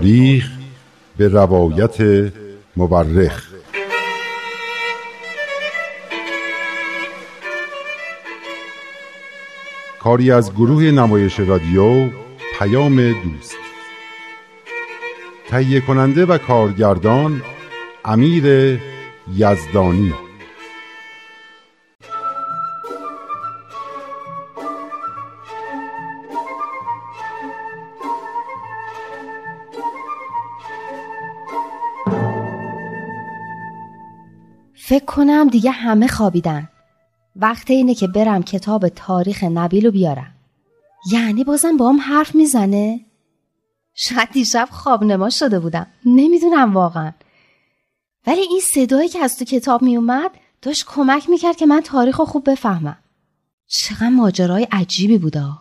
تاریخ به روایت مورخ. کاری از گروه نمایش رادیو پیام دوست. تهیه کننده و کارگردان امیر یزدانی. کنم دیگه همه خوابیدن. وقت اینه که برم کتاب تاریخ نبیل رو بیارم. یعنی بازم با هم حرف می‌زنه؟ شاید دیشب خواب نما شده بودم. نمی‌دونم واقعا. ولی این صدایی که از تو کتاب میومد داشت کمک می‌کرد که من تاریخ رو خوب بفهمم. چقدر ماجرای عجیبی بودا.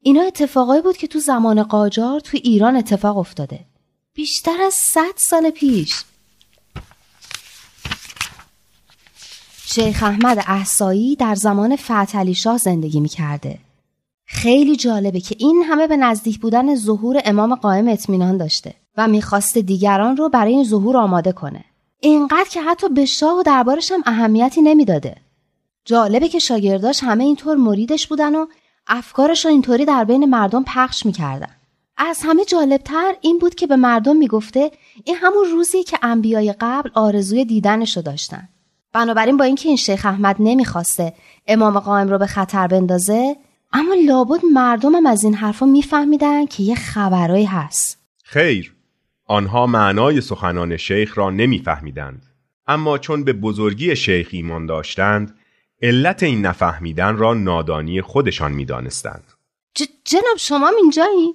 اینا اتفاقایی بود که تو زمان قاجار تو ایران اتفاق افتاده. بیشتر از صد سال پیش. شیخ احمد احسایی در زمان فتحعلی شاه زندگی می‌کرده. خیلی جالبه که این همه به نزدیک بودن ظهور امام قائم اطمینان داشته و می‌خواسته دیگران رو برای این ظهور آماده کنه. اینقدر که حتی به شاه و دربارش هم اهمیتی نمی‌داده. جالبه که شاگرداش همه اینطور مریدش بودن و افکارش رو اینطوری در بین مردم پخش می‌کردن. از همه جالبتر این بود که به مردم می‌گفته این همون روزی که انبیای قبل آرزوی دیدنشو داشتن. بنابراین با اینکه این شیخ احمد نمی‌خواسته امام قائم رو به خطر بندازه اما لابد مردمم از این حرفا میفهمیدن که یه خبرایی هست. خیر آنها معنای سخنان شیخ را نمیفهمیدند. اما چون به بزرگی شیخ ایمان داشتند علت این نفهمیدن را نادانی خودشان می‌دانستند. جناب شما اینجایی؟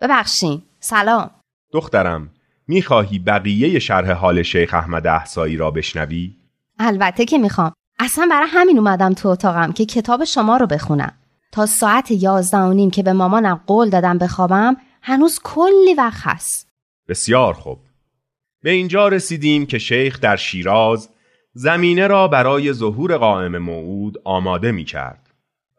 ببخشین سلام. دخترم می‌خواهی بقیه شرح حال شیخ احمد احسایی را بشنوی؟ البته که می‌خوام اصلا برای همین اومدم تو اتاقم که کتاب شما رو بخونم تا ساعت یازده و نیم که به مامانم قول دادم بخوابم هنوز کلی وقت هست بسیار خوب به اینجا رسیدیم که شیخ در شیراز زمینه را برای ظهور قائم موعود آماده می کرد.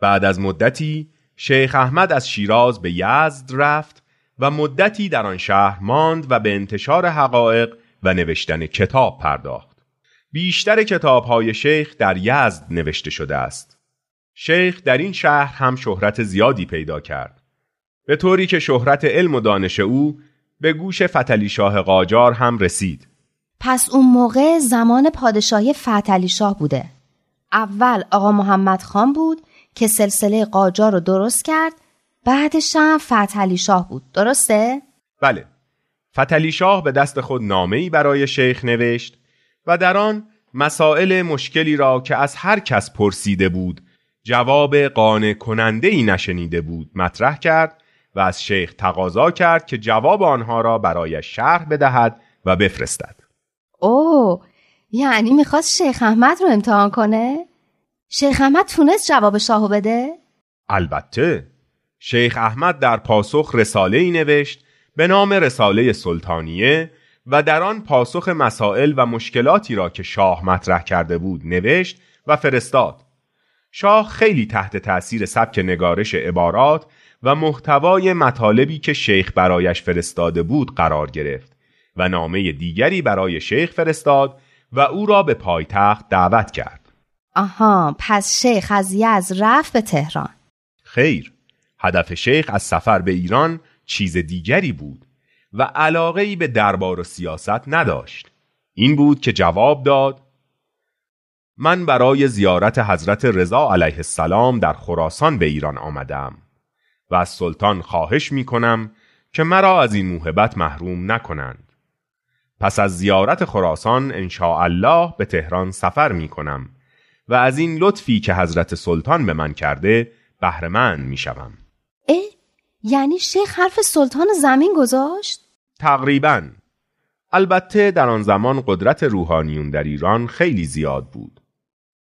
بعد از مدتی شیخ احمد از شیراز به یزد رفت و مدتی در آن شهر ماند و به انتشار حقایق و نوشتن کتاب پرداخت. بیشتر کتاب های شیخ در یزد نوشته شده است. شیخ در این شهر هم شهرت زیادی پیدا کرد. به طوری که شهرت علم و دانش او به گوش فتلی شاه قاجار هم رسید. پس اون موقع زمان پادشاهی فتلی شاه بوده. اول آقا محمد خان بود که سلسله قاجار رو درست کرد بعدش هم فتلی شاه بود. درسته؟ بله. فتلی شاه به دست خود نامه‌ای برای شیخ نوشت و در آن مسائل مشکلی را که از هر کس پرسیده بود جواب قانع کننده ای نشنیده بود مطرح کرد و از شیخ تقاضا کرد که جواب آنها را برای شرح بدهد و بفرستد. او یعنی می‌خواست شیخ احمد رو امتحان کنه؟ شیخ احمد تونست جواب شاهو بده؟ البته شیخ احمد در پاسخ رساله ای نوشت به نام رساله سلطانیه و در آن پاسخ مسائل و مشکلاتی را که شاه مطرح کرده بود نوشت و فرستاد. شاه خیلی تحت تأثیر سبک نگارش عبارات و محتوای مطالبی که شیخ برایش فرستاده بود قرار گرفت و نامه دیگری برای شیخ فرستاد و او را به پایتخت دعوت کرد. آها پس شیخ از یز رفت به تهران. خیر هدف شیخ از سفر به ایران چیز دیگری بود و علاقه ای به دربار و سیاست نداشت این بود که جواب داد من برای زیارت حضرت رضا علیه السلام در خراسان به ایران آمدم و از سلطان خواهش می کنم که مرا از این موهبت محروم نکنند پس از زیارت خراسان انشاء الله به تهران سفر می کنم و از این لطفی که حضرت سلطان به من کرده بهرهمند می شوم. اه یعنی شیخ حرف سلطان زمین گذاشت؟ تقریبا البته در آن زمان قدرت روحانیون در ایران خیلی زیاد بود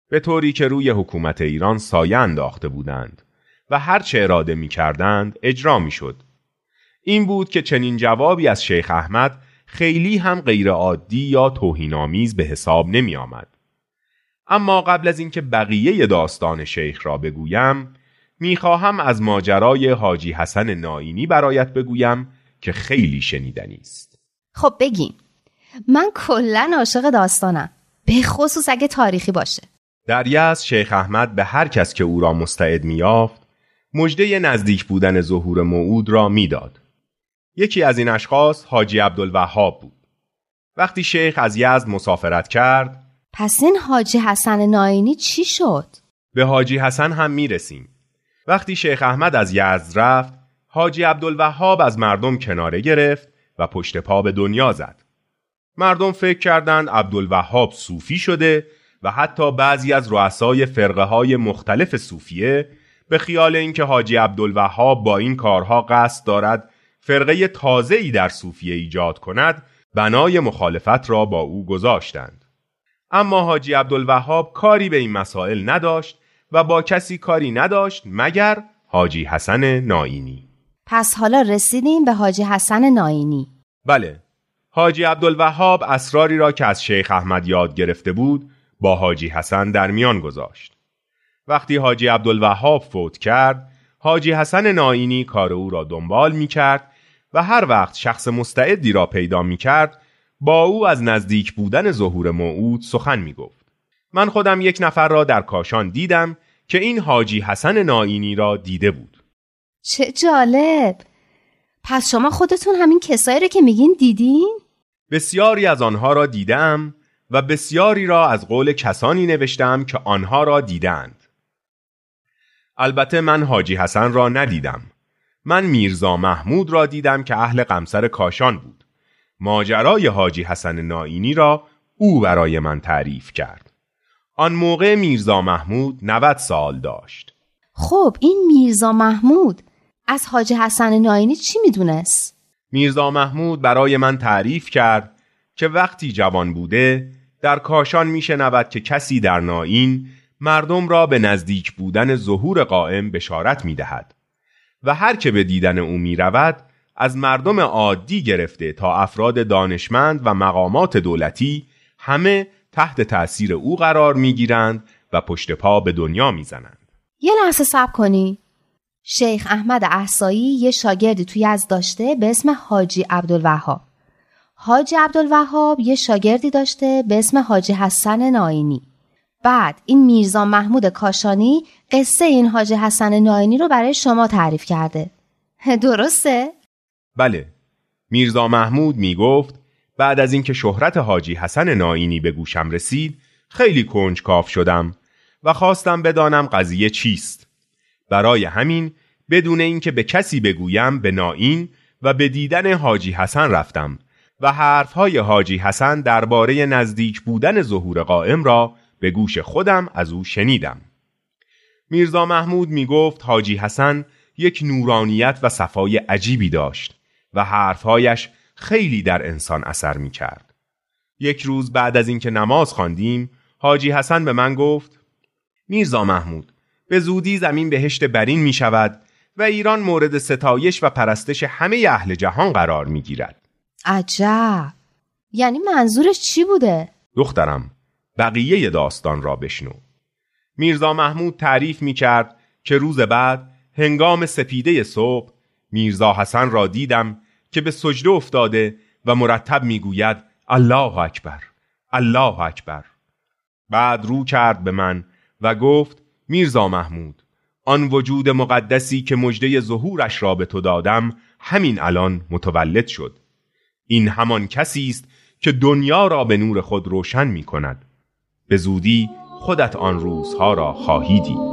به طوری که روی حکومت ایران سایه انداخته بودند و هر چه اراده می کردند اجرا می شد. این بود که چنین جوابی از شیخ احمد خیلی هم غیر عادی یا توهینآمیز به حساب نمی آمد. اما قبل از اینکه بقیه داستان شیخ را بگویم می‌خواهم از ماجرای حاجی حسن ناینی برایت بگویم که خیلی شنیدنی است. خب بگیم من کلا عاشق داستانم به خصوص اگه تاریخی باشه. در یزد شیخ احمد به هر کس که او را مستعد میافت مژده نزدیک بودن ظهور موعود را می‌داد. یکی از این اشخاص حاجی عبدالوهاب بود. وقتی شیخ از یزد مسافرت کرد پس این حاجی حسن ناینی چی شد؟ به حاجی حسن هم می‌رسیم. وقتی شیخ احمد از یزد رفت حاجی عبدالوهاب از مردم کناره گرفت و پشت پا به دنیا زد. مردم فکر کردند عبدالوهاب صوفی شده و حتی بعضی از رؤسای فرقه های مختلف صوفیه به خیال اینکه حاجی عبدالوهاب با این کارها قصد دارد فرقه تازه ای در صوفیه ایجاد کند بنای مخالفت را با او گذاشتند. اما حاجی عبدالوهاب کاری به این مسائل نداشت و با کسی کاری نداشت مگر حاجی حسن ناینی پس حالا رسیدیم به حاجی حسن ناینی بله حاجی عبدالوهاب اسراری را که از شیخ احمد یاد گرفته بود با حاجی حسن در میان گذاشت وقتی حاجی عبدالوهاب فوت کرد حاجی حسن ناینی کار او را دنبال می کرد و هر وقت شخص مستعدی را پیدا می کرد با او از نزدیک بودن ظهور موعود سخن می گفت. من خودم یک نفر را در کاشان دیدم که این حاجی حسن ناینی را دیده بود. چه جالب پس شما خودتون همین کسایی رو که میگین دیدین؟ بسیاری از آنها را دیدم و بسیاری را از قول کسانی نوشتم که آنها را دیدند. البته من حاجی حسن را ندیدم. من میرزا محمود را دیدم که اهل قمسر کاشان بود. ماجرای حاجی حسن ناینی را او برای من تعریف کرد. آن موقع میرزا محمود 90 سال داشت. خب این میرزا محمود از حاجی حسن ناینی چی می‌دونست؟ میرزا محمود برای من تعریف کرد که وقتی جوان بوده در کاشان میشنود که کسی در ناین مردم را به نزدیک بودن ظهور قائم بشارت می‌دهد و هر که به دیدن او می رود از مردم عادی گرفته تا افراد دانشمند و مقامات دولتی همه تحت تأثیر او قرار می گیرند و پشت پا به دنیا می زنند. یه لحظه صبر کنی شیخ احمد احسایی یه شاگردی توی از داشته به اسم حاجی عبدالوهاب. حاجی عبدالوهاب یه شاگردی داشته به اسم حاجی حسن ناینی. بعد این میرزا محمود کاشانی قصه این حاج حسن ناینی رو برای شما تعریف کرده. درسته؟ بله. میرزا محمود می گفت بعد از اینکه شهرت حاجی حسن ناینی به گوشم رسید خیلی کنجکاف شدم و خواستم بدانم قضیه چیست. برای همین بدون اینکه به کسی بگویم به ناین و به دیدن حاجی حسن رفتم و حرفهای حاجی حسن درباره نزدیک بودن ظهور قائم را به گوش خودم از او شنیدم میرزا محمود می گفت حاجی حسن یک نورانیت و صفای عجیبی داشت و حرفهایش خیلی در انسان اثر می کرد. یک روز بعد از اینکه نماز خواندیم حاجی حسن به من گفت میرزا محمود به زودی زمین بهشت برین می شود و ایران مورد ستایش و پرستش همه اهل جهان قرار می گیرد. عجب یعنی منظورش چی بوده؟ دخترم بقیه داستان را بشنو میرزا محمود تعریف می کرد که روز بعد هنگام سپیده صبح میرزا حسن را دیدم که به سجده افتاده و مرتب می‌گوید الله اکبر الله اکبر بعد رو کرد به من و گفت میرزا محمود آن وجود مقدسی که مجده ظهورش را به تو دادم همین الان متولد شد. این همان کسی است که دنیا را به نور خود روشن می کند به زودی خودت آن روزها را خواهی دید.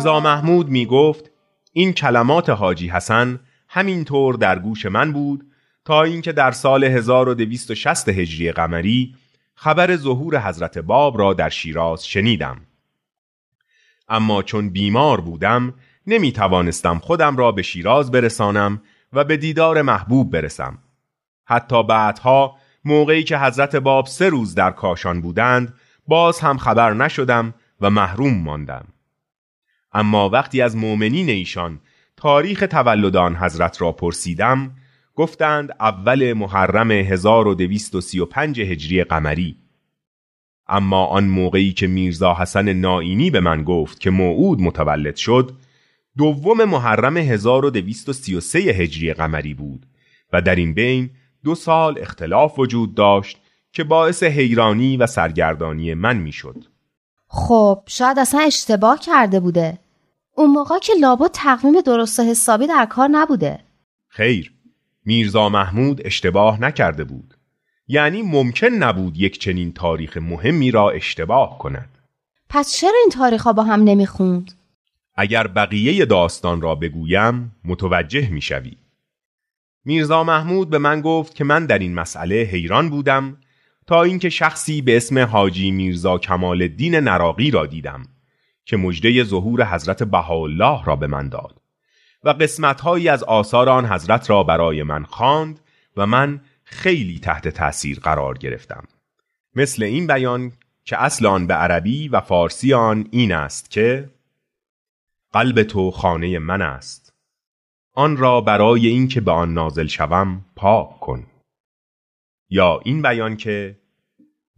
میرزا محمود می گفت این کلمات حاجی حسن همینطور در گوش من بود تا اینکه در سال 1260 هجری قمری خبر ظهور حضرت باب را در شیراز شنیدم. اما چون بیمار بودم نمی توانستم خودم را به شیراز برسانم و به دیدار محبوب برسم. حتی بعدها موقعی که حضرت باب سه روز در کاشان بودند باز هم خبر نشدم و محروم ماندم. اما وقتی از مؤمنین ایشان تاریخ تولد آن حضرت را پرسیدم گفتند اول محرم 1235 هجری قمری اما آن موقعی که میرزا حسن نائینی به من گفت که موعود متولد شد دوم محرم 1233 هجری قمری بود و در این بین دو سال اختلاف وجود داشت که باعث حیرانی و سرگردانی من می‌شد. خب شاید اصلا اشتباه کرده بوده. اون موقع که لابد تقویم درست و حسابی در کار نبوده. خیر، میرزا محمود اشتباه نکرده بود. یعنی ممکن نبود یک چنین تاریخ مهمی را اشتباه کند. پس چرا این تاریخ ها با هم نمی‌خوند؟ اگر بقیه داستان را بگویم متوجه می‌شوی. میرزا محمود به من گفت که من در این مسئله حیران بودم تا اینکه شخصی به اسم حاجی میرزا کمال الدین نراقی را دیدم که مجده ظهور حضرت بهاءالله را به من داد و قسمتهایی از آثار آن حضرت را برای من خواند و من خیلی تحت تأثیر قرار گرفتم. مثل این بیان که اصل آن به عربی و فارسی آن این است که قلب تو خانه من است. آن را برای اینکه به آن نازل شوم پاک کن. یا این بیان که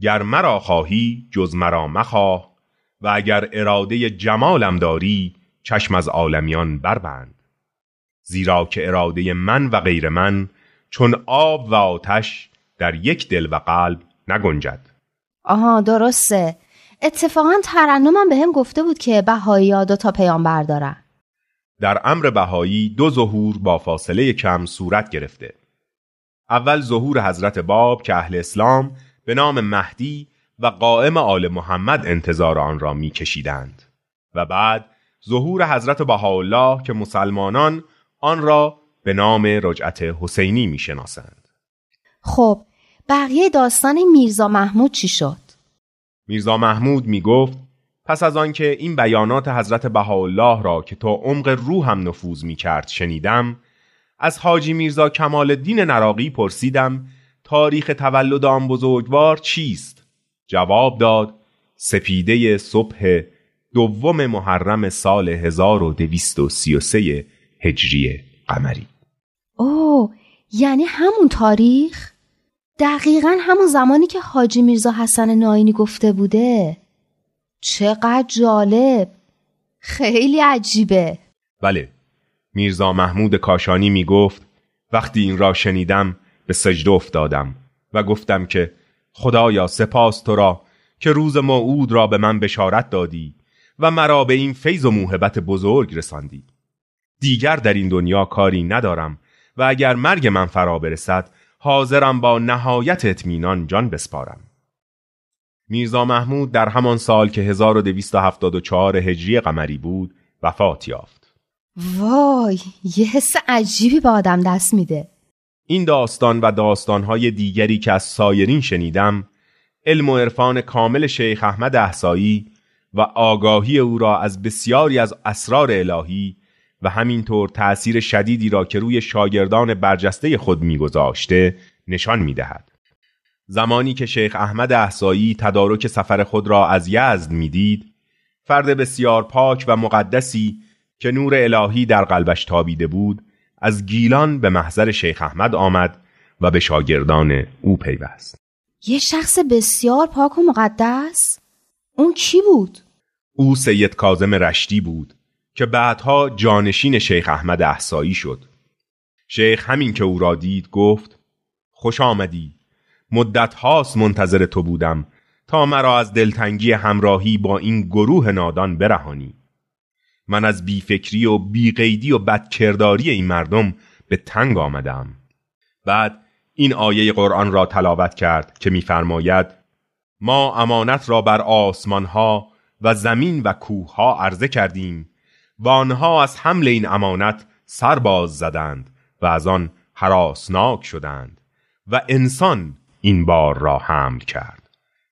گر مرا خواهی جز مرا مخواه و اگر اراده جمالم داری چشم از عالمیان بربند. زیرا که اراده من و غیر من چون آب و آتش در یک دل و قلب نگنجد. آها درسته. اتفاقا ترنمم به هم گفته بود که بهایی ها دو تا پیامبر دارن در امر بهایی دو ظهور با فاصله کم صورت گرفته. اول ظهور حضرت باب که اهل اسلام به نام مهدی و قائم آل محمد انتظار آن را میکشیدند و بعد ظهور حضرت بهاءالله که مسلمانان آن را به نام رجعت حسینی می‌شناسند خب بقیه داستان میرزا محمود چی شد؟ میرزا محمود می گفت پس از آنکه این بیانات حضرت بهاءالله را که تا عمق روحم نفوذ می کرد شنیدم از حاجی میرزا کمال الدین نراقی پرسیدم تاریخ تولد آن بزرگوار چیست؟ جواب داد سپیده صبح دوم محرم سال 1233 هجری قمری اوه یعنی همون تاریخ؟ دقیقا همون زمانی که حاجی میرزا حسن ناینی گفته بوده چقدر جالب خیلی عجیبه بله میرزا محمود کاشانی می گفت وقتی این را شنیدم به سجده افتادم و گفتم که خدایا سپاس تو را که روز موعود را به من بشارت دادی و مرا به این فیض و موهبت بزرگ رساندی. دیگر در این دنیا کاری ندارم و اگر مرگ من فرا برسد حاضرم با نهایت اطمینان جان بسپارم. میرزا محمود در همان سال که 1274 هجری قمری بود وفات یافت. وای یه حس عجیبی به آدم دست میده این داستان و داستانهای دیگری که از سایرین شنیدم علم و عرفان کامل شیخ احمد احسایی و آگاهی او را از بسیاری از اسرار الهی و همینطور تأثیر شدیدی را که روی شاگردان برجسته خود میگذاشته نشان می‌دهد. زمانی که شیخ احمد احسایی تدارک سفر خود را از یزد می‌دید فرد بسیار پاک و مقدسی که نور الهی در قلبش تابیده بود از گیلان به محضر شیخ احمد آمد و به شاگردان او پیوست یه شخص بسیار پاک و مقدس؟ اون کی بود؟ او سید کازم رشتی بود که بعدها جانشین شیخ احمد احسایی شد شیخ همین که او را دید گفت خوش آمدی مدت هاست منتظر تو بودم تا مرا از دلتنگی همراهی با این گروه نادان برهانی من از بیفکری و بیقیدی و بدکرداری این مردم به تنگ آمدم. بعد این آیه قرآن را تلاوت کرد که میفرماید ما امانت را بر آسمان ها و زمین و کوه ها عرضه کردیم و آنها از حمل این امانت سر باز زدند و از آن حراسناک شدند و انسان این بار را حمل کرد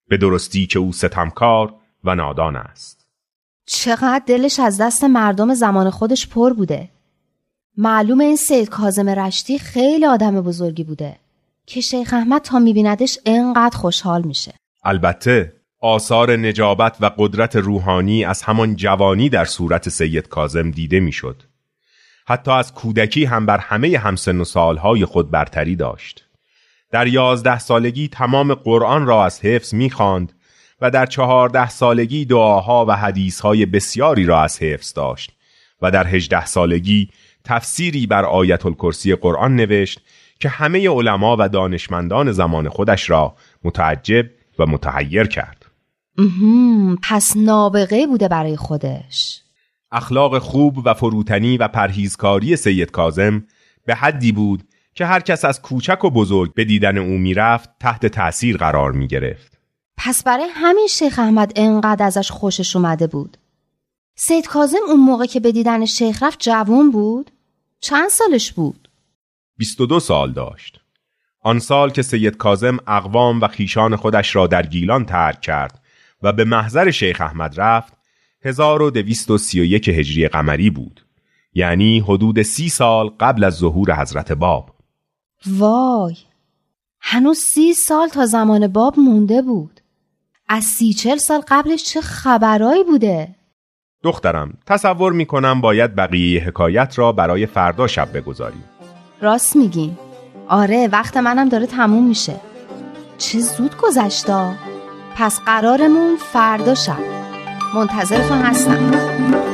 به درستی که او ستمکار و نادان است. چقدر دلش از دست مردم زمان خودش پر بوده معلوم این سید کازم رشتی خیلی آدم بزرگی بوده که شیخ احمد تا میبیندش انقدر خوشحال میشه البته آثار نجابت و قدرت روحانی از همان جوانی در صورت سید کازم دیده می‌شد. حتی از کودکی هم بر همه همسن و سالهای خود برتری داشت. در یازده سالگی تمام قرآن را از حفظ می‌خواند و در چهارده سالگی دعاها و حدیثهای بسیاری را از حفظ داشت و در هجده سالگی تفسیری بر آیت الکرسی قرآن نوشت که همه علما و دانشمندان زمان خودش را متعجب و متحیر کرد. پس نابغه بوده برای خودش اخلاق خوب و فروتنی و پرهیزکاری سید کازم به حدی بود که هر کس از کوچک و بزرگ به دیدن او می‌رفت تحت تأثیر قرار می گرفت. پس برای همین شیخ احمد انقدر ازش خوشش اومده بود. سید کازم اون موقع که به دیدن شیخ رفت جوان بود؟ چند سالش بود؟ 22 سال داشت. آن سال که سید کازم اقوام و خیشان خودش را در گیلان ترک کرد و به محضر شیخ احمد رفت 1231 هجری قمری بود. یعنی حدود سی سال قبل از ظهور حضرت باب. وای! هنوز سی سال تا زمان باب مونده بود. از سی چل سال قبلش چه خبرایی بوده؟ دخترم تصور می کنم باید بقیه حکایت را برای فردا شب بگذاریم. راست میگین آره وقت منم داره تموم میشه. چه زود گذشتا. پس قرارمون فردا شب. منتظرتون هستم.